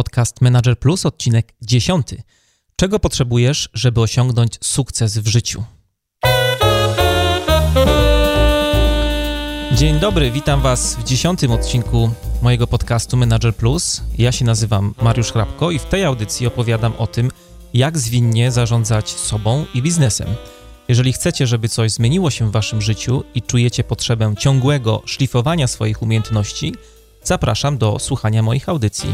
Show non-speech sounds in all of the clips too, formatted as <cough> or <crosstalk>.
podcast Manager Plus, odcinek 10. Czego potrzebujesz, żeby osiągnąć sukces w życiu? Dzień dobry, witam Was w dziesiątym odcinku mojego podcastu Manager Plus. Ja się nazywam Mariusz Hrabko i w tej audycji opowiadam o tym, jak zwinnie zarządzać sobą i biznesem. Jeżeli chcecie, żeby coś zmieniło się w Waszym życiu i czujecie potrzebę ciągłego szlifowania swoich umiejętności, zapraszam do słuchania moich audycji.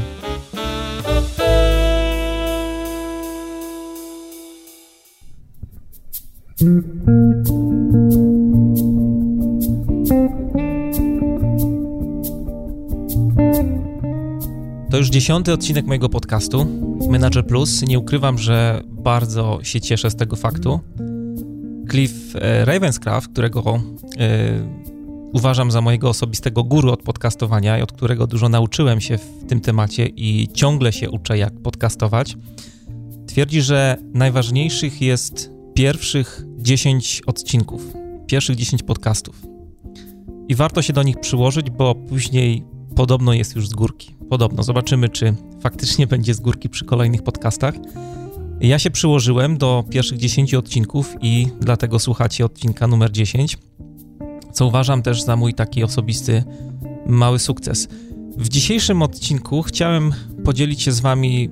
To już dziesiąty odcinek mojego podcastu Manager Plus. Nie ukrywam, że bardzo się cieszę z tego faktu. Cliff e, Ravenscraft, którego e, uważam za mojego osobistego guru od podcastowania i od którego dużo nauczyłem się w tym temacie i ciągle się uczę, jak podcastować, twierdzi, że najważniejszych jest pierwszych 10 odcinków, pierwszych 10 podcastów. I warto się do nich przyłożyć, bo później podobno jest już z górki. Podobno. Zobaczymy, czy faktycznie <laughs> będzie z górki przy kolejnych podcastach. Ja się przyłożyłem do pierwszych 10 odcinków i dlatego słuchacie odcinka numer 10, co uważam też za mój taki osobisty mały sukces. W dzisiejszym odcinku chciałem podzielić się z Wami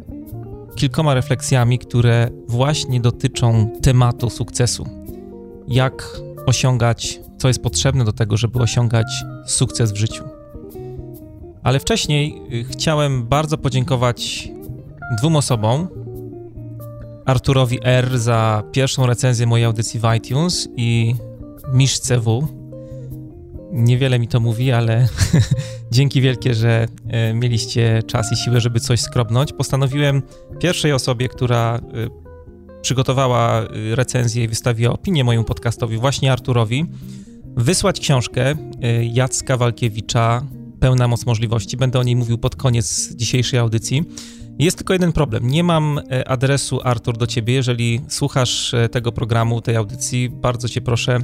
kilkoma refleksjami, które właśnie dotyczą tematu sukcesu. Jak osiągać, co jest potrzebne do tego, żeby osiągać sukces w życiu. Ale wcześniej y, chciałem bardzo podziękować dwóm osobom. Arturowi R za pierwszą recenzję mojej audycji w iTunes i Miszce W. Niewiele mi to mówi, ale <laughs> dzięki wielkie, że e, mieliście czas i siłę, żeby coś skrobnąć. Postanowiłem pierwszej osobie, która y, przygotowała y, recenzję i wystawiła opinię mojemu podcastowi, właśnie Arturowi, wysłać książkę Jacka Walkiewicza pełna moc możliwości. Będę o niej mówił pod koniec dzisiejszej audycji. Jest tylko jeden problem. Nie mam e, adresu Artur do ciebie. Jeżeli słuchasz e, tego programu, tej audycji, bardzo cię proszę,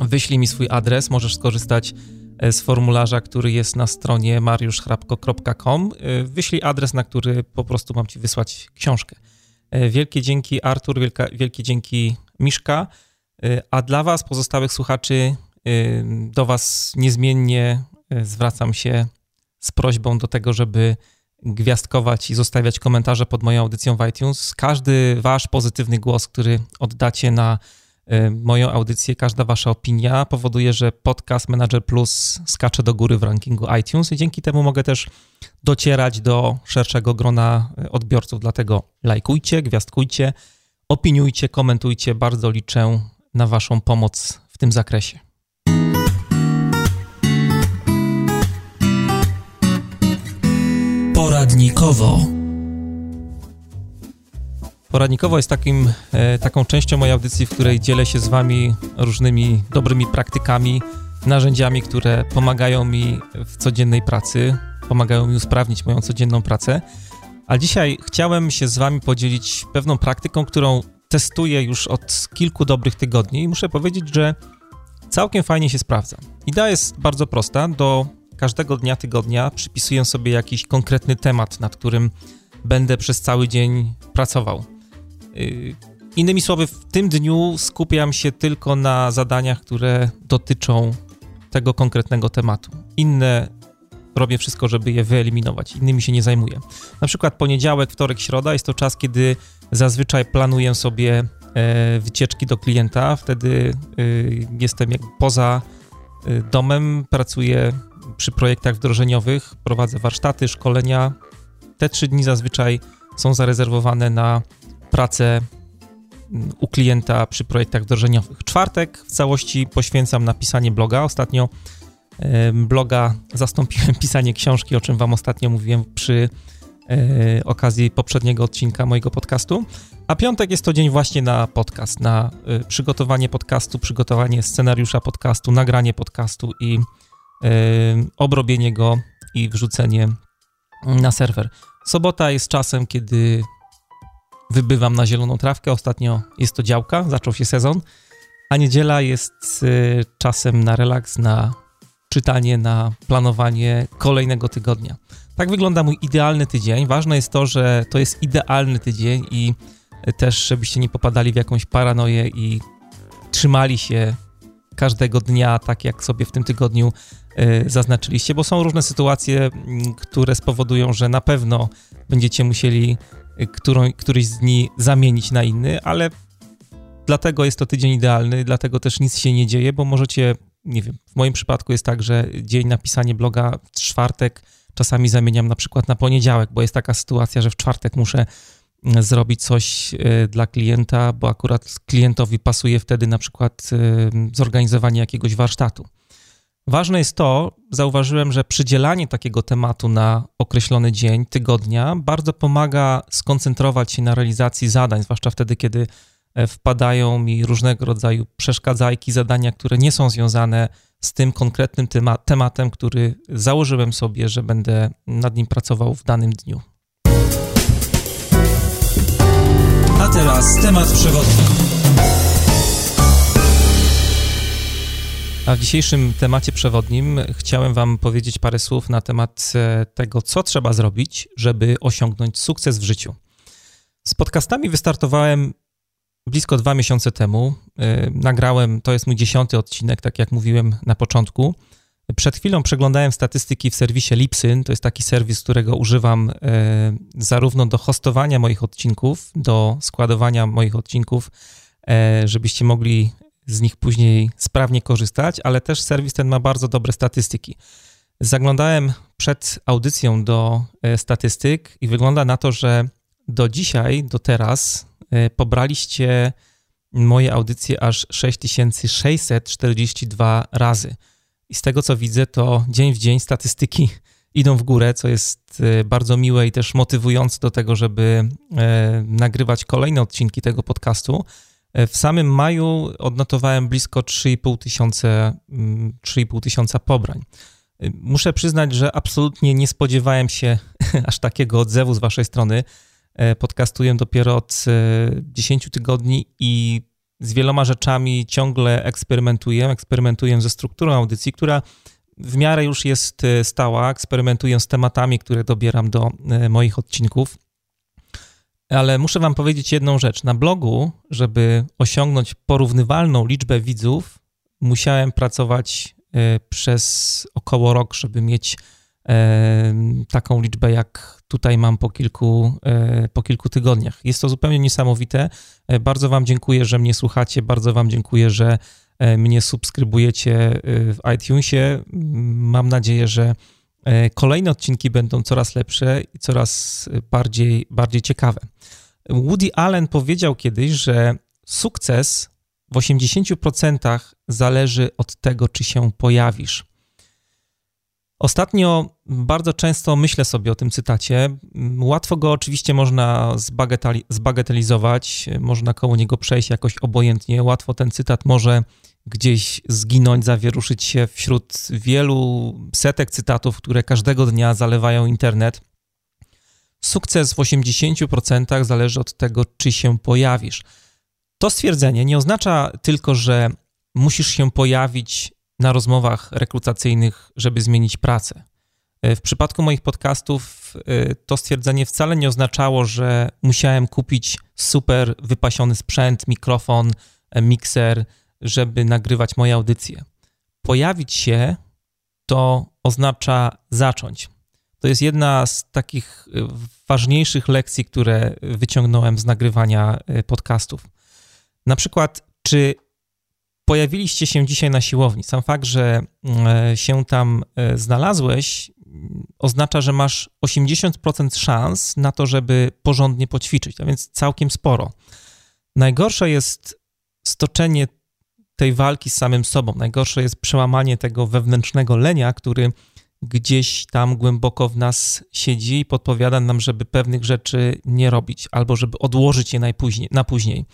wyślij mi swój adres. Możesz skorzystać e, z formularza, który jest na stronie mariuszchrapko.com. Wyślij adres, na który po prostu mam ci wysłać książkę. Wielkie dzięki Artur, wielka, wielkie dzięki Miszka. A dla was, pozostałych słuchaczy, do was niezmiennie zwracam się z prośbą do tego, żeby gwiazdkować i zostawiać komentarze pod moją audycją w iTunes. Każdy wasz pozytywny głos, który oddacie na e, moją audycję, każda wasza opinia powoduje, że podcast Manager Plus skacze do góry w rankingu iTunes i dzięki temu mogę też docierać do szerszego grona e, odbiorców. Dlatego lajkujcie, gwiazdkujcie, opiniujcie, komentujcie. Bardzo liczę na waszą pomoc w tym zakresie. Poradnikowo. Poradnikowo jest takim, e, taką częścią mojej audycji, w której dzielę się z Wami różnymi dobrymi praktykami, narzędziami, które pomagają mi w codziennej pracy, pomagają mi usprawnić moją codzienną pracę. A dzisiaj chciałem się z Wami podzielić pewną praktyką, którą testuję już od kilku dobrych tygodni i muszę powiedzieć, że całkiem fajnie się sprawdza. Idea jest bardzo prosta. Do każdego dnia tygodnia przypisuję sobie jakiś konkretny temat, nad którym będę przez cały dzień pracował. Y, innymi słowy, w tym dniu skupiam się tylko na zadaniach, które dotyczą tego konkretnego tematu. Inne robię wszystko, żeby je wyeliminować, innymi się nie zajmuję. Na przykład poniedziałek, wtorek, środa jest to czas, kiedy zazwyczaj planuję sobie e, wycieczki do klienta. Wtedy y, jestem poza y, domem, pracuję przy projektach wdrożeniowych, prowadzę warsztaty, szkolenia. Te trzy dni zazwyczaj są zarezerwowane na pracę mm, u klienta przy projektach wdrożeniowych. Czwartek w całości poświęcam na pisanie bloga. Ostatnio bloga zastąpiłem <laughs> pisanie książki, o czym Wam ostatnio mówiłem przy e, okazji poprzedniego odcinka mojego podcastu. A piątek jest to dzień właśnie na podcast, na e, przygotowanie podcastu, przygotowanie scenariusza podcastu, nagranie podcastu i obrobienie go i wrzucenie na serwer. Sobota jest czasem, kiedy wybywam na zieloną trawkę. Ostatnio jest to działka, zaczął się sezon, a niedziela jest y, czasem na relaks, na czytanie, na planowanie kolejnego tygodnia. Tak wygląda mój idealny tydzień. Ważne jest to, że to jest idealny tydzień i też, żebyście nie popadali w jakąś paranoję i trzymali się każdego dnia, tak jak sobie w tym tygodniu y, zaznaczyliście, bo są różne sytuacje, które spowodują, że na pewno będziecie musieli y, którą, któryś z dni zamienić na inny, ale dlatego jest to tydzień idealny, dlatego też nic się nie dzieje, bo możecie, nie wiem, w moim przypadku jest tak, że dzień napisanie bloga czwartek czasami zamieniam na przykład na poniedziałek, bo jest taka sytuacja, że w czwartek muszę zrobić coś e, dla klienta, bo akurat klientowi pasuje wtedy na przykład e, zorganizowanie jakiegoś warsztatu. Ważne jest to, zauważyłem, że przydzielanie takiego tematu na określony dzień, tygodnia, bardzo pomaga skoncentrować się na realizacji zadań, zwłaszcza wtedy, kiedy e, wpadają mi różnego rodzaju przeszkadzajki, zadania, które nie są związane z tym konkretnym tematem, który założyłem sobie, że będę nad nim pracował w danym dniu. A teraz temat przewodni. A w dzisiejszym temacie przewodnim chciałem Wam powiedzieć parę słów na temat e, tego, co trzeba zrobić, żeby osiągnąć sukces w życiu. Z podcastami wystartowałem blisko dwa miesiące temu. E, nagrałem, to jest mój dziesiąty odcinek, tak jak mówiłem na początku. Przed chwilą przeglądałem statystyki w serwisie Lipsyn. To jest taki serwis, którego używam e, zarówno do hostowania moich odcinków, do składowania moich odcinków, żebyście mogli z nich później sprawnie korzystać, ale też serwis ten ma bardzo dobre statystyki. Zaglądałem przed audycją do e, statystyk i wygląda na to, że do dzisiaj, do teraz pobraliście moje audycje aż 6642 razy. I z tego co widzę, to dzień w dzień statystyki <laughs> idą w górę, co jest e, bardzo miłe i też motywujące do tego, żeby e, nagrywać kolejne odcinki tego podcastu. E, w samym maju odnotowałem blisko 3,5 tysiąca, 3,5 mm, tysiąca pobrań. Muszę przyznać, że absolutnie nie spodziewałem się <laughs> aż takiego odzewu z waszej strony. Podcastuję dopiero od 10 tygodni i z wieloma rzeczami ciągle eksperymentuję. Eksperymentuję ze strukturą audycji, która w miarę już jest e, stała. Eksperymentuję z tematami, które dobieram do e, moich odcinków. Ale muszę Wam powiedzieć jedną rzecz. Na blogu, żeby osiągnąć porównywalną liczbę widzów, musiałem pracować e, przez około rok, żeby mieć taką liczbę, jak tutaj mam po kilku, e, po kilku tygodniach. Jest to zupełnie niesamowite. E, bardzo Wam dziękuję, że mnie słuchacie, bardzo Wam dziękuję, że e, mnie subskrybujecie w iTunesie. Mam nadzieję, że kolejne odcinki będą coraz lepsze i coraz bardziej, bardziej ciekawe. Woody Allen powiedział kiedyś, że sukces w 80% zależy od tego, czy się pojawisz. Ostatnio bardzo często myślę sobie o tym cytacie. Łatwo go oczywiście można zbagatelizować, można koło niego przejść jakoś obojętnie. Łatwo ten cytat może gdzieś zginąć, zawieruszyć się wśród wielu setek cytatów, które każdego dnia zalewają internet. Sukces w 80% zależy od tego, czy się pojawisz. To stwierdzenie nie oznacza tylko, że musisz się pojawić na rozmowach rekrutacyjnych, żeby zmienić pracę. E, w przypadku moich podcastów e, to stwierdzenie wcale nie oznaczało, że musiałem kupić super wypasiony sprzęt, mikrofon, e, mikser, żeby nagrywać moje audycje. Pojawić się to oznacza zacząć. To jest jedna z takich ważniejszych lekcji, które wyciągnąłem z nagrywania podcastów. Na przykład, czy pojawiliście się dzisiaj na siłowni, sam fakt, że e, się tam znalazłeś, oznacza, że masz 80% szans na to, żeby porządnie poćwiczyć, a więc całkiem sporo. Najgorsze jest stoczenie tej walki z samym sobą. Najgorsze jest przełamanie tego wewnętrznego lenia, który gdzieś tam głęboko w nas siedzi i podpowiada nam, żeby pewnych rzeczy nie robić albo żeby odłożyć je najpóźniej, na później.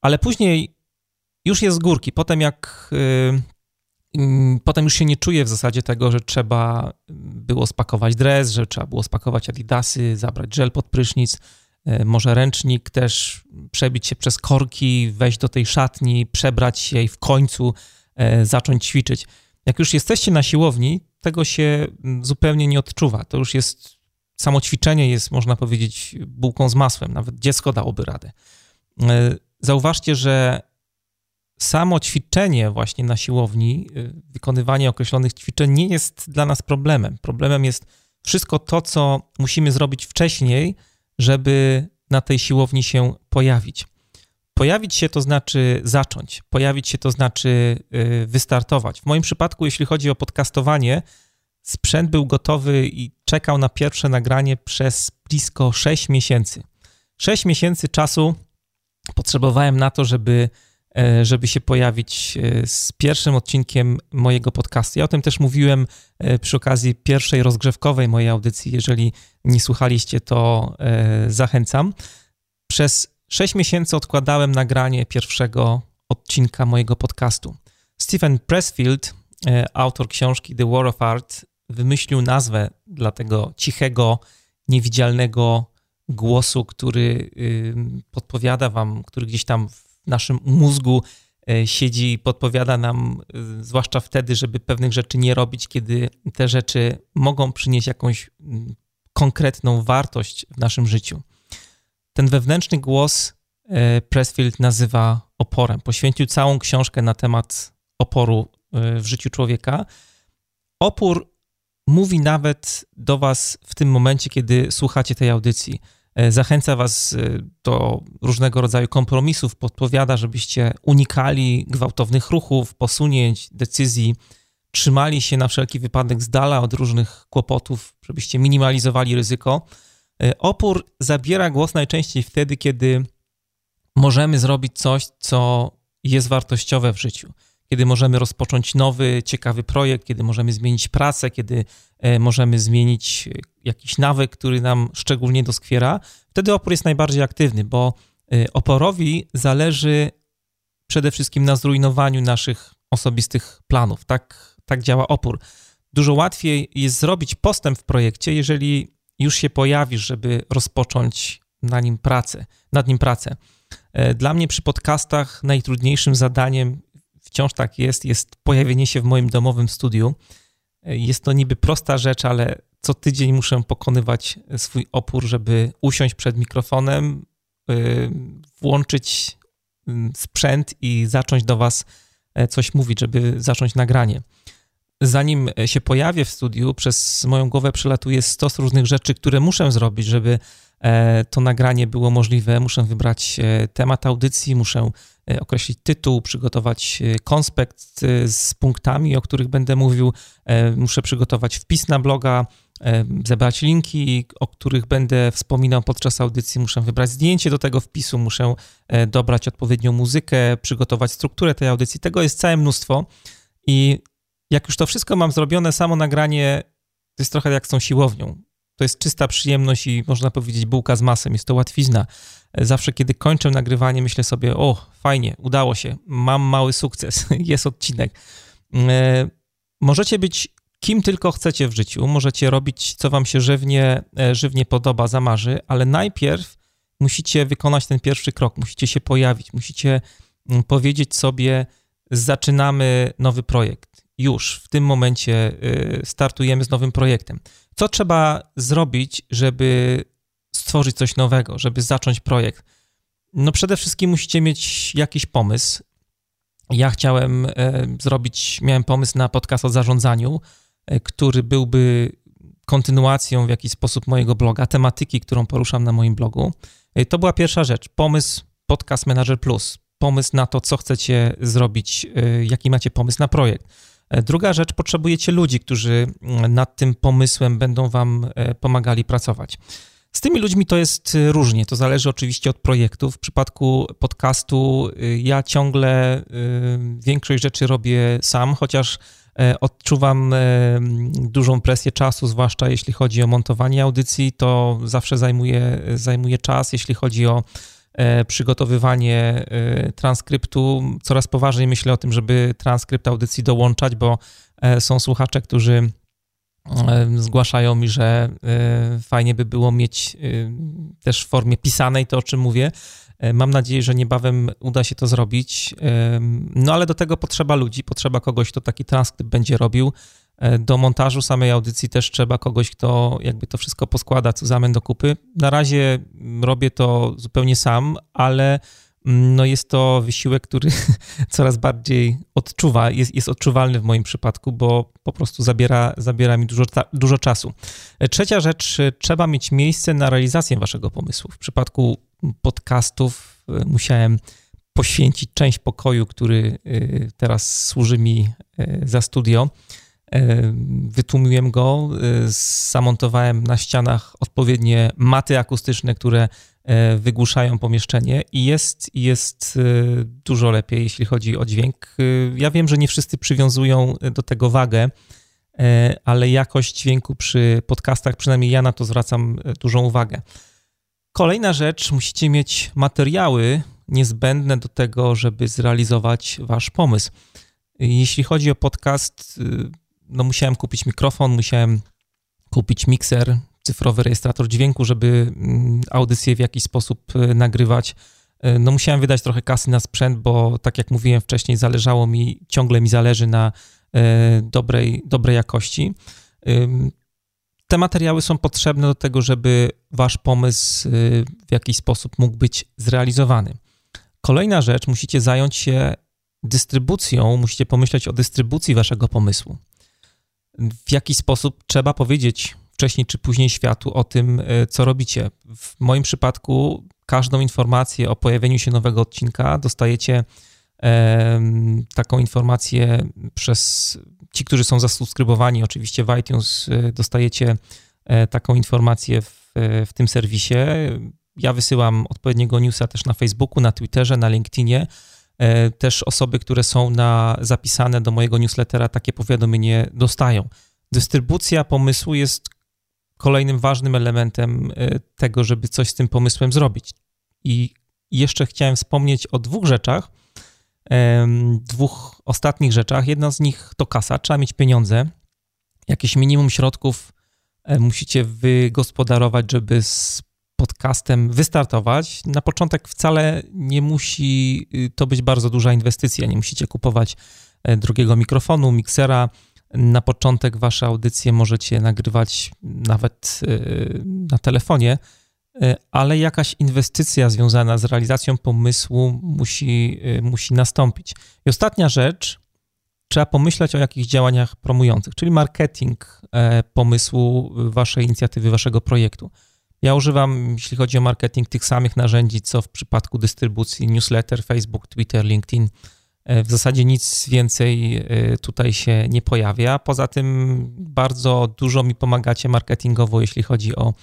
Ale później już jest z górki. Potem jak y, mm, potem już się nie czuję w zasadzie tego, że trzeba było spakować dres, że trzeba było spakować adidasy, zabrać żel pod prysznic, może ręcznik też, przebić się przez korki, wejść do tej szatni, przebrać się i w końcu y, zacząć ćwiczyć. Jak już jesteście na siłowni, tego się zupełnie nie odczuwa. To już jest, samo ćwiczenie jest, można powiedzieć, bułką z masłem. Nawet dziecko dałoby radę. E, zauważcie, że samo ćwiczenie właśnie na siłowni, e, wykonywanie określonych ćwiczeń nie jest dla nas problemem. Problemem jest wszystko to, co musimy zrobić wcześniej, żeby na tej siłowni się pojawić. Pojawić się to znaczy zacząć, pojawić się to znaczy y, wystartować. W moim przypadku, jeśli chodzi o podcastowanie, sprzęt był gotowy i czekał na pierwsze nagranie przez blisko 6 miesięcy. 6 miesięcy czasu potrzebowałem na to, żeby, żeby się pojawić e, z pierwszym odcinkiem mojego podcastu. Ja o tym też mówiłem e, przy okazji pierwszej rozgrzewkowej mojej audycji. Jeżeli nie słuchaliście, to zachęcam. Przez Sześć miesięcy odkładałem nagranie pierwszego odcinka mojego podcastu. Stephen Pressfield, e, autor książki The War of Art, wymyślił nazwę dla tego cichego, niewidzialnego głosu, który podpowiada wam, który gdzieś tam w naszym mózgu e, siedzi i podpowiada nam, e, zwłaszcza wtedy, żeby pewnych rzeczy nie robić, kiedy te rzeczy mogą przynieść jakąś konkretną wartość w naszym życiu. Ten wewnętrzny głos e, Pressfield nazywa oporem. Poświęcił całą książkę na temat oporu w życiu człowieka. Opór mówi nawet do Was w tym momencie, kiedy słuchacie tej audycji. E, zachęca Was do różnego rodzaju kompromisów, podpowiada, żebyście unikali gwałtownych ruchów, posunięć, decyzji, trzymali się na wszelki wypadek z dala od różnych kłopotów, żebyście minimalizowali ryzyko. E, opór zabiera głos najczęściej wtedy, kiedy możemy zrobić coś, co jest wartościowe w życiu. Kiedy możemy rozpocząć nowy, ciekawy projekt, kiedy możemy zmienić pracę, kiedy e, możemy zmienić e, jakiś nawyk, który nam szczególnie doskwiera, wtedy opór jest najbardziej aktywny, bo oporowi zależy przede wszystkim na zrujnowaniu naszych osobistych planów. Tak, tak działa opór. Dużo łatwiej jest zrobić postęp w projekcie, jeżeli już się pojawisz, żeby rozpocząć na nim pracę, nad nim pracę. E, dla mnie przy podcastach najtrudniejszym zadaniem, wciąż tak jest, jest pojawienie się w moim domowym studiu. E, jest to niby prosta rzecz, ale co tydzień muszę pokonywać swój opór, żeby usiąść przed mikrofonem, e, włączyć mm, sprzęt i zacząć do Was coś mówić, żeby zacząć nagranie zanim się pojawię w studiu, przez moją głowę przelatuje stos różnych rzeczy, które muszę zrobić, żeby e, to nagranie było możliwe. Muszę wybrać e, temat audycji, muszę e, określić tytuł, przygotować konspekt z punktami, o których będę mówił. Muszę przygotować wpis na bloga, zebrać linki, o których będę wspominał podczas audycji. Muszę wybrać zdjęcie do tego wpisu, muszę dobrać odpowiednią muzykę, przygotować strukturę tej audycji. Tego jest całe mnóstwo. I jak już to wszystko mam zrobione, samo nagranie to jest trochę jak z tą siłownią. To jest czysta przyjemność i można powiedzieć bułka z masem, jest to łatwizna. Zawsze, kiedy kończę nagrywanie, myślę sobie, o, fajnie, udało się, mam mały sukces, <laughs> jest odcinek. E, możecie być kim tylko chcecie w życiu, możecie robić, co wam się żywnie, e, żywnie podoba, zamarzy, ale najpierw musicie wykonać ten pierwszy krok, musicie się pojawić, musicie mm, powiedzieć sobie, zaczynamy nowy projekt. Już w tym momencie y, startujemy z nowym projektem. Co trzeba zrobić, żeby stworzyć coś nowego, żeby zacząć projekt? No przede wszystkim musicie mieć jakiś pomysł. Ja chciałem e, zrobić, miałem pomysł na podcast o zarządzaniu, e, który byłby kontynuacją w jakiś sposób mojego bloga, tematyki, którą poruszam na moim blogu. E, to była pierwsza rzecz. Pomysł Podcast Manager Plus. Pomysł na to, co chcecie zrobić, jaki macie pomysł na projekt druga rzecz, potrzebujecie ludzi, którzy mm, nad tym pomysłem będą wam e, pomagali pracować. Z tymi ludźmi to jest e, różnie, to zależy oczywiście od projektu. W przypadku podcastu ja ciągle większość rzeczy robię sam, chociaż odczuwam dużą presję czasu, zwłaszcza jeśli chodzi o montowanie audycji, to zawsze zajmuje, zajmuje czas. Jeśli chodzi o E, przygotowywanie e, transkryptu. Coraz poważniej myślę o tym, żeby transkrypt audycji dołączać, bo e, są słuchacze, którzy zgłaszają mi, że fajnie by było mieć też w formie pisanej to, o czym mówię. Mam nadzieję, że niebawem uda się to zrobić. No ale do tego potrzeba ludzi, potrzeba kogoś, kto taki transkrypt będzie robił. E, do montażu samej audycji też trzeba kogoś, kto jakby to wszystko poskłada, co zamian do kupy. Na razie robię to zupełnie sam, ale mm, no jest to wysiłek, który <laughs> coraz bardziej odczuwa, jest, jest odczuwalny w moim przypadku, bo po prostu zabiera, zabiera mi dużo, dużo czasu. E, trzecia rzecz, e, trzeba mieć miejsce na realizację waszego pomysłu. W przypadku podcastów musiałem poświęcić część pokoju, który teraz służy mi za studio wytłumiłem go, e, zamontowałem na ścianach odpowiednie maty akustyczne, które e, wygłuszają pomieszczenie i jest, jest dużo lepiej, jeśli chodzi o dźwięk. Ja wiem, że nie wszyscy przywiązują do tego wagę, ale jakość dźwięku przy podcastach, przynajmniej ja na to zwracam dużą uwagę. Kolejna rzecz, musicie mieć materiały niezbędne do tego, żeby zrealizować wasz pomysł. Jeśli chodzi o podcast, no musiałem kupić mikrofon, musiałem kupić mikser, cyfrowy rejestrator dźwięku, żeby mm, audycję w jakiś sposób y, nagrywać. Y, no musiałem wydać trochę kasy na sprzęt, bo tak jak mówiłem wcześniej, zależało mi, ciągle mi zależy na y, dobrej, dobrej jakości. Te materiały są potrzebne do tego, żeby wasz pomysł w jakiś sposób mógł być zrealizowany. Kolejna rzecz, musicie zająć się dystrybucją, musicie pomyśleć o dystrybucji waszego pomysłu w jaki sposób trzeba powiedzieć wcześniej czy później światu o tym, e, co robicie. W moim przypadku każdą informację o pojawieniu się nowego odcinka dostajecie taką informację przez ci, którzy są zasubskrybowani, oczywiście w iTunes, e, dostajecie e, taką informację w, w tym serwisie. Ja wysyłam odpowiedniego newsa też na Facebooku, na Twitterze, na LinkedInie. E, też osoby, które są na, zapisane do mojego newslettera, takie powiadomienie dostają. Dystrybucja pomysłu jest kolejnym ważnym elementem e, tego, żeby coś z tym pomysłem zrobić. I jeszcze chciałem wspomnieć o dwóch rzeczach, dwóch ostatnich rzeczach. Jedna z nich to kasa, trzeba mieć pieniądze. Jakieś minimum środków e, musicie wygospodarować, żeby z podcastem wystartować. Na początek wcale nie musi y, to być bardzo duża inwestycja. Nie musicie kupować e, drugiego mikrofonu, miksera. Na początek wasze audycje możecie nagrywać nawet y, na telefonie, e, ale jakaś inwestycja związana z realizacją pomysłu musi, musi nastąpić. I ostatnia rzecz, trzeba pomyśleć o jakichś działaniach promujących, czyli marketing e, pomysłu waszej inicjatywy, waszego projektu. Ja używam, jeśli chodzi o marketing, tych samych narzędzi, co w przypadku dystrybucji newsletter, Facebook, Twitter, LinkedIn. E, w zasadzie nic więcej e, tutaj się nie pojawia. Poza tym bardzo dużo mi pomagacie marketingowo, jeśli chodzi o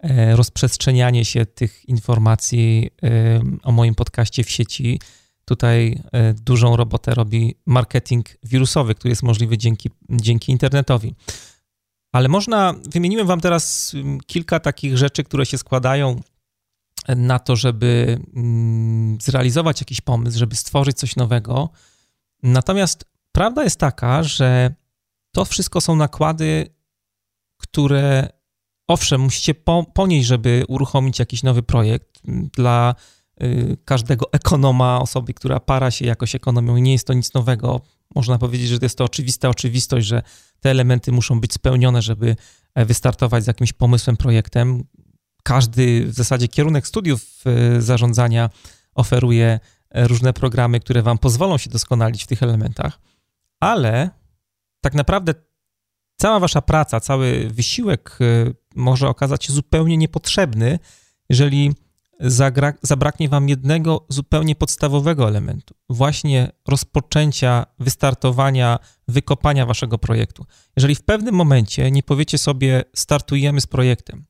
e, rozprzestrzenianie się tych informacji o moim podcaście w sieci. Tutaj dużą robotę robi marketing wirusowy, który jest możliwy dzięki, dzięki internetowi. Ale można, wymieniłem Wam teraz mm, kilka takich rzeczy, które się składają na to, żeby mm, zrealizować jakiś pomysł, żeby stworzyć coś nowego. Natomiast prawda jest taka, że to wszystko są nakłady, które owszem, musicie ponieść, żeby uruchomić jakiś nowy projekt. Dla y, każdego <laughs> ekonoma, osoby, która para się jakoś ekonomią i nie jest to nic nowego, można powiedzieć, że jest to oczywista oczywistość, że te elementy muszą być spełnione, żeby e, wystartować z jakimś pomysłem, projektem. Każdy w zasadzie kierunek studiów e, zarządzania oferuje e, różne programy, które Wam pozwolą się doskonalić w tych elementach, ale tak naprawdę cała Wasza praca, cały wysiłek może okazać się zupełnie niepotrzebny, jeżeli zagra, zabraknie Wam jednego zupełnie podstawowego elementu właśnie rozpoczęcia, wystartowania, wykopania Waszego projektu. Jeżeli w pewnym momencie nie powiecie sobie, startujemy z projektem,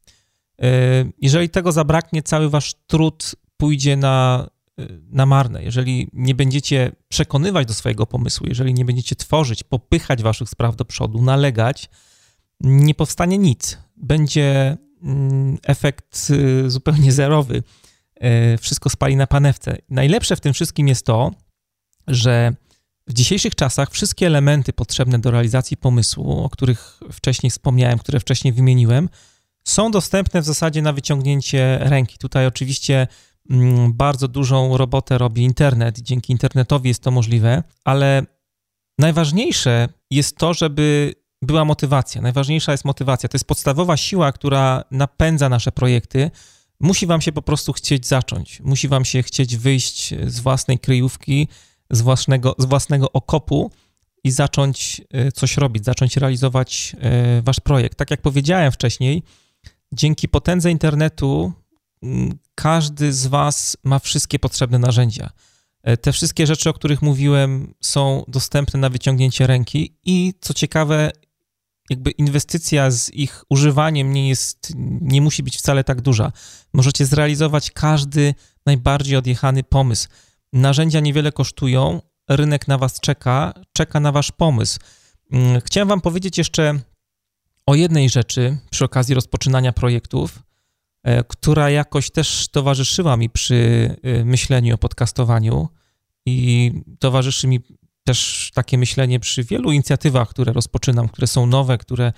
e, jeżeli tego zabraknie, cały Wasz trud pójdzie na, e, na marne. Jeżeli nie będziecie przekonywać do swojego pomysłu, jeżeli nie będziecie tworzyć, popychać Waszych spraw do przodu, nalegać, nie powstanie nic. Będzie efekt y, zupełnie zerowy E, wszystko spali na panewce. Najlepsze w tym wszystkim jest to, że W dzisiejszych czasach wszystkie elementy potrzebne do realizacji pomysłu, o których wcześniej wspomniałem, które wcześniej wymieniłem, są dostępne w zasadzie na wyciągnięcie ręki. Tutaj oczywiście mm, bardzo dużą robotę robi internet dzięki internetowi jest to możliwe, ale najważniejsze jest to, żeby była motywacja. Najważniejsza jest motywacja. To jest podstawowa siła, która napędza nasze projekty. Musi wam się po prostu chcieć zacząć. Musi wam się chcieć wyjść z własnej kryjówki, z własnego, z własnego okopu i zacząć e, coś robić, zacząć realizować e, wasz projekt. Tak jak powiedziałem wcześniej, dzięki potędze internetu każdy z was ma wszystkie potrzebne narzędzia. E, te wszystkie rzeczy, o których mówiłem, są dostępne na wyciągnięcie ręki i co ciekawe, jakby inwestycja z ich używaniem nie jest, nie musi być wcale tak duża. Możecie zrealizować każdy najbardziej odjechany pomysł. Narzędzia niewiele kosztują, rynek na was czeka, czeka na wasz pomysł. Mm, chciałem wam powiedzieć jeszcze o jednej rzeczy przy okazji rozpoczynania projektów, e, która jakoś też towarzyszyła mi przy e, myśleniu o podcastowaniu i towarzyszy mi też takie myślenie przy wielu inicjatywach, które rozpoczynam, które są nowe, które,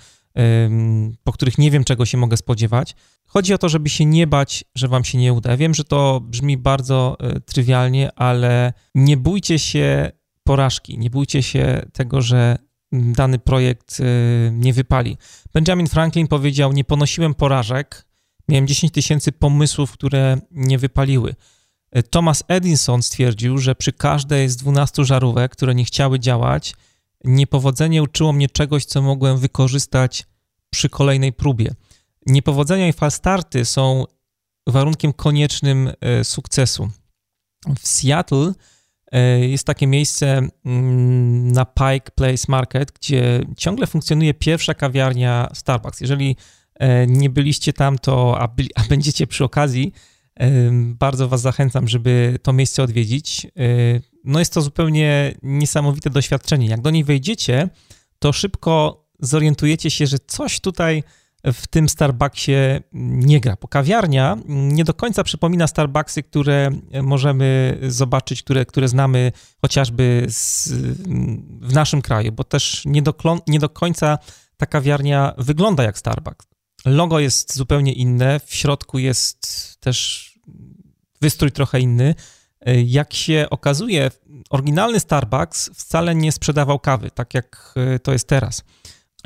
po których nie wiem, czego się mogę spodziewać. Chodzi o to, żeby się nie bać, że wam się nie uda. Wiem, że to brzmi bardzo e, trywialnie, ale nie bójcie się porażki, nie bójcie się tego, że dany projekt e, nie wypali. Benjamin Franklin powiedział: Nie ponosiłem porażek, miałem 10 tysięcy pomysłów, które nie wypaliły. Thomas Edison stwierdził, że przy każdej z 12 żarówek, które nie chciały działać, niepowodzenie uczyło mnie czegoś, co mogłem wykorzystać przy kolejnej próbie. Niepowodzenia i falstarty są warunkiem koniecznym e, sukcesu. W Seattle e, jest takie miejsce mm, na Pike Place Market, gdzie ciągle funkcjonuje pierwsza kawiarnia Starbucks. Jeżeli e, nie byliście tam, to a, byli, a będziecie przy okazji, bardzo Was zachęcam, żeby to miejsce odwiedzić. No jest to zupełnie niesamowite doświadczenie. Jak do niej wejdziecie, to szybko zorientujecie się, że coś tutaj w tym Starbucksie nie gra, bo kawiarnia nie do końca przypomina Starbucksy, które możemy zobaczyć, które, które znamy chociażby z, w naszym kraju, bo też nie do, nie do końca ta kawiarnia wygląda jak Starbucks. Logo jest zupełnie inne, w środku jest też wystrój trochę inny. Jak się okazuje, oryginalny Starbucks wcale nie sprzedawał kawy, tak jak e, to jest teraz.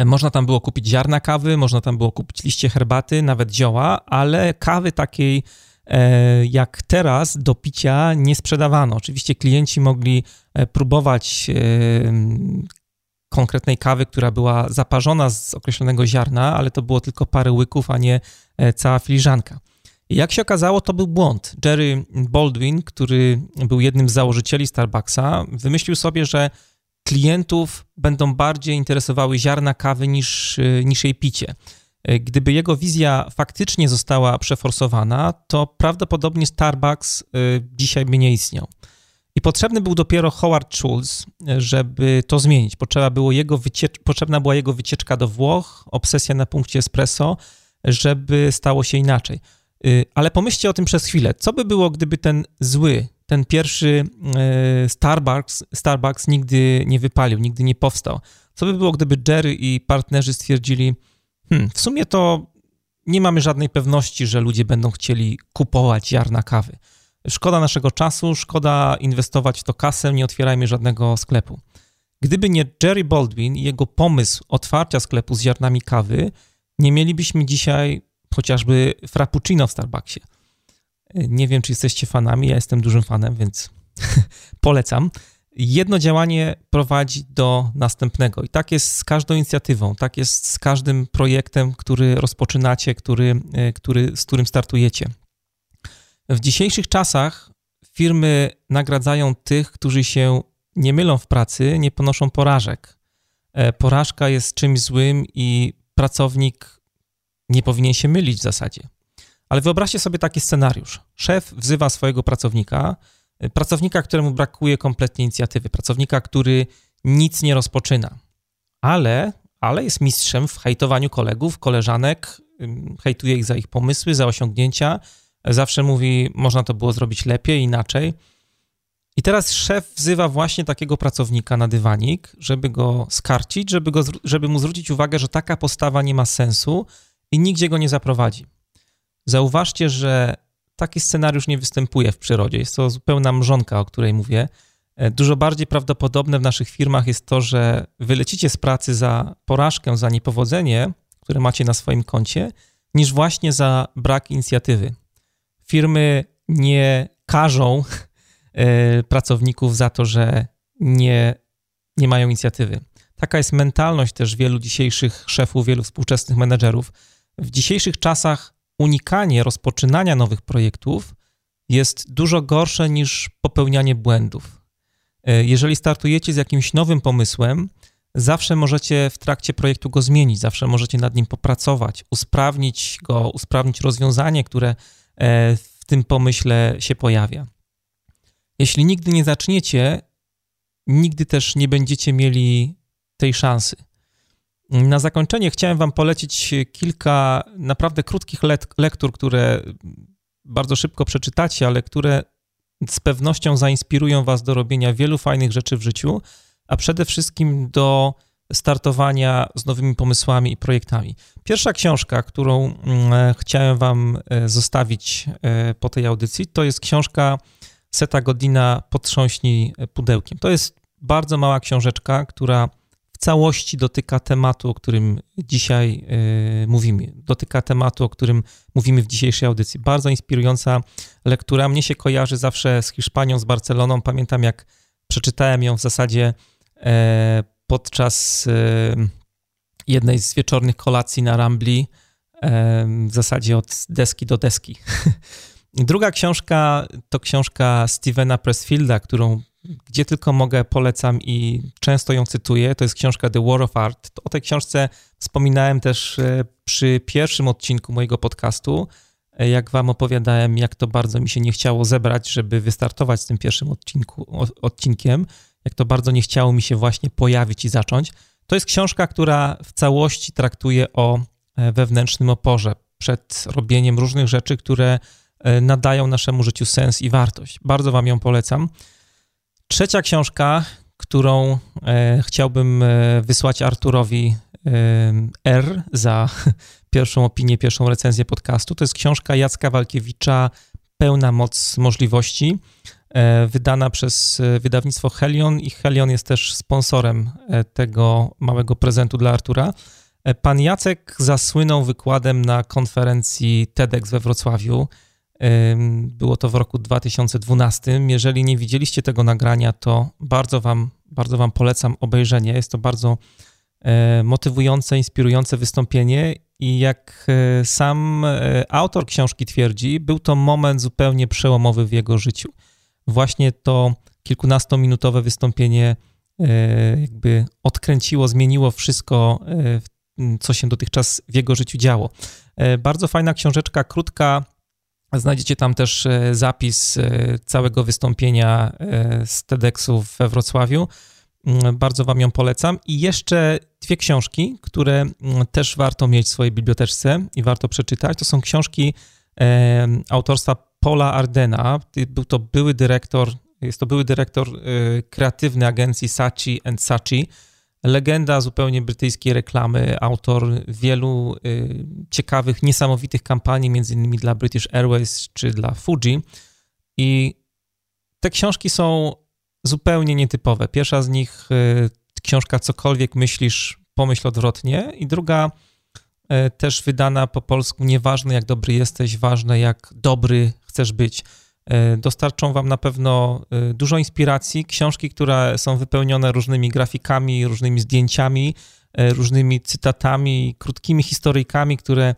Można tam było kupić ziarna kawy, można tam było kupić liście herbaty, nawet zioła, ale kawy takiej e, jak teraz do picia nie sprzedawano. Oczywiście klienci mogli e, próbować konkretnej kawy, która była zaparzona z określonego ziarna, ale to było tylko parę łyków, a nie cała filiżanka. I jak się okazało, to był błąd. Jerry Baldwin, który był jednym z założycieli Starbucksa, wymyślił sobie, że klientów będą bardziej interesowały ziarna kawy niż, niż jej picie. Gdyby jego wizja faktycznie została przeforsowana, to prawdopodobnie Starbucks dzisiaj by nie istniał. I potrzebny był dopiero Howard Schultz, żeby to zmienić. Potrzeba było jego wyciecz- potrzebna była jego wycieczka do Włoch, obsesja na punkcie espresso, żeby stało się inaczej. Y, ale pomyślcie o tym przez chwilę. Co by było, gdyby ten zły, ten pierwszy y, Starbucks, Starbucks nigdy nie wypalił, nigdy nie powstał? Co by było, gdyby Jerry i partnerzy stwierdzili, hmm, w sumie to nie mamy żadnej pewności, że ludzie będą chcieli kupować ziarna kawy. Szkoda naszego czasu, szkoda inwestować to kasę, nie otwierajmy żadnego sklepu. Gdyby nie Jerry Baldwin i jego pomysł otwarcia sklepu z ziarnami kawy, nie mielibyśmy dzisiaj chociażby frappuccino w Starbucksie. Nie wiem, czy jesteście fanami, ja jestem dużym fanem, więc <laughs> polecam. Jedno działanie prowadzi do następnego i tak jest z każdą inicjatywą, tak jest z każdym projektem, który rozpoczynacie, który, e, który, z którym startujecie. W dzisiejszych czasach firmy nagradzają tych, którzy się nie mylą w pracy, nie ponoszą porażek. E, porażka jest czymś złym i pracownik nie powinien się mylić w zasadzie. Ale wyobraźcie sobie taki scenariusz. Szef wzywa swojego pracownika, y, pracownika, któremu brakuje kompletnie inicjatywy, pracownika, który nic nie rozpoczyna, ale, ale jest mistrzem w hejtowaniu kolegów, koleżanek, hejtuje ich za ich pomysły, za osiągnięcia, zawsze mówi, można to było zrobić lepiej, inaczej. I teraz szef wzywa właśnie takiego pracownika na dywanik, żeby go skarcić, żeby, go, żeby mu zwrócić uwagę, że taka postawa nie ma sensu i nigdzie go nie zaprowadzi. Zauważcie, że taki scenariusz nie występuje w przyrodzie. Jest to zupełna mrzonka, o której mówię. E, dużo bardziej prawdopodobne w naszych firmach jest to, że wylecicie z pracy za porażkę, za niepowodzenie, które macie na swoim koncie, niż właśnie za brak inicjatywy. Firmy nie karzą <laughs> e, pracowników za to, że nie, nie mają inicjatywy. Taka jest mentalność też wielu dzisiejszych szefów, wielu współczesnych menedżerów. W dzisiejszych czasach unikanie rozpoczynania nowych projektów jest dużo gorsze niż popełnianie błędów. E, jeżeli startujecie z jakimś nowym pomysłem, zawsze możecie w trakcie projektu go zmienić, zawsze możecie nad nim popracować, usprawnić go, usprawnić rozwiązanie, które w tym pomyśle się pojawia. Jeśli nigdy nie zaczniecie, nigdy też nie będziecie mieli tej szansy. Na zakończenie chciałem Wam polecić kilka naprawdę krótkich lektur, które bardzo szybko przeczytacie, ale które z pewnością zainspirują Was do robienia wielu fajnych rzeczy w życiu, a przede wszystkim do startowania z nowymi pomysłami i projektami. Pierwsza książka, którą mm, chciałem Wam e, zostawić e, po tej audycji, to jest książka Seta Godina Potrząśnij pudełkiem. To jest bardzo mała książeczka, która w całości dotyka tematu, o którym dzisiaj mówimy. Dotyka tematu, o którym mówimy w dzisiejszej audycji. Bardzo inspirująca lektura. Mnie się kojarzy zawsze z Hiszpanią, z Barceloną. Pamiętam, jak przeczytałem ją w zasadzie podczas yy, jednej z wieczornych kolacji na Rambli, w zasadzie od deski do deski. <laughs> Druga książka to książka Stevena Pressfielda, którą gdzie tylko mogę, polecam i często ją cytuję. To jest książka The War of Art. O tej książce wspominałem też e, przy pierwszym odcinku mojego podcastu, jak wam opowiadałem, jak to bardzo mi się nie chciało zebrać, żeby wystartować z tym pierwszym odcinku, odcinkiem, jak to bardzo nie chciało mi się właśnie pojawić i zacząć. To jest książka, która w całości traktuje o e, wewnętrznym oporze przed robieniem różnych rzeczy, które nadają naszemu życiu sens i wartość. Bardzo wam ją polecam. Trzecia książka, którą e, chciałbym e, wysłać Arturowi e, R za <laughs> pierwszą opinię, pierwszą recenzję podcastu, to jest książka Jacka Walkiewicza Pełna moc możliwości, e, wydana przez e, wydawnictwo Helion i Helion jest też sponsorem e, tego małego prezentu dla Artura. Pan Jacek zasłynął wykładem na konferencji TEDx we Wrocławiu. Było to w roku 2012. Jeżeli nie widzieliście tego nagrania, to bardzo wam, bardzo wam polecam obejrzenie. Jest to bardzo e, motywujące, inspirujące wystąpienie i jak e, sam e, autor książki twierdzi, był to moment zupełnie przełomowy w jego życiu. Właśnie to kilkunastominutowe wystąpienie jakby odkręciło, zmieniło wszystko, co się dotychczas w jego życiu działo. Bardzo fajna książeczka, krótka, Znajdziecie tam też e, zapis e, całego wystąpienia e, z TEDxu we Wrocławiu. Mm, bardzo Wam ją polecam. I jeszcze dwie książki, które mm, też warto mieć w swojej biblioteczce i warto przeczytać. To są książki autorstwa Paula Ardena. Był to były dyrektor, jest to były dyrektor kreatywny agencji Sachi and Sachi legenda zupełnie brytyjskiej reklamy, autor wielu y, ciekawych, niesamowitych kampanii, między innymi dla British Airways czy dla Fuji. I te książki są zupełnie nietypowe. Pierwsza z nich, y, książka Cokolwiek myślisz, pomyśl odwrotnie, i druga y, też wydana po polsku, nieważne jak dobry jesteś, ważne jak dobry chcesz być. E, dostarczą Wam na pewno e, dużo inspiracji. Książki, które są wypełnione różnymi grafikami, różnymi zdjęciami, e, różnymi cytatami, krótkimi historyjkami, które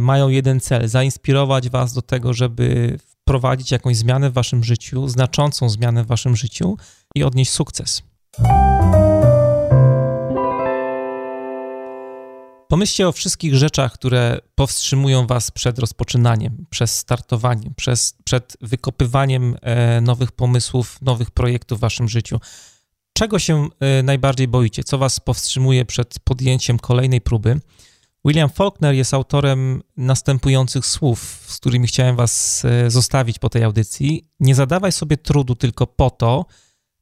mają jeden cel: zainspirować Was do tego, żeby wprowadzić jakąś zmianę w Waszym życiu, znaczącą zmianę w Waszym życiu i odnieść sukces. Pomyślcie o wszystkich rzeczach, które powstrzymują Was przed rozpoczynaniem, przez startowaniem, przez, przed wykopywaniem e, nowych pomysłów, nowych projektów w Waszym życiu. Czego się e, najbardziej boicie? Co Was powstrzymuje przed podjęciem kolejnej próby? William Faulkner jest autorem następujących słów, z którymi chciałem Was e, zostawić po tej audycji. Nie zadawaj sobie trudu tylko po to,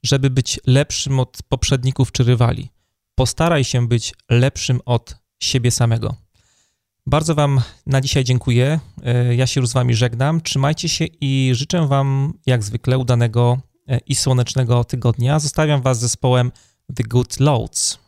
żeby być lepszym od poprzedników czy rywali. Postaraj się być lepszym od siebie samego. Bardzo Wam na dzisiaj dziękuję. E, ja się już z Wami żegnam. Trzymajcie się i życzę Wam, jak zwykle, udanego e, i słonecznego tygodnia. Zostawiam Was z zespołem The Good Loads.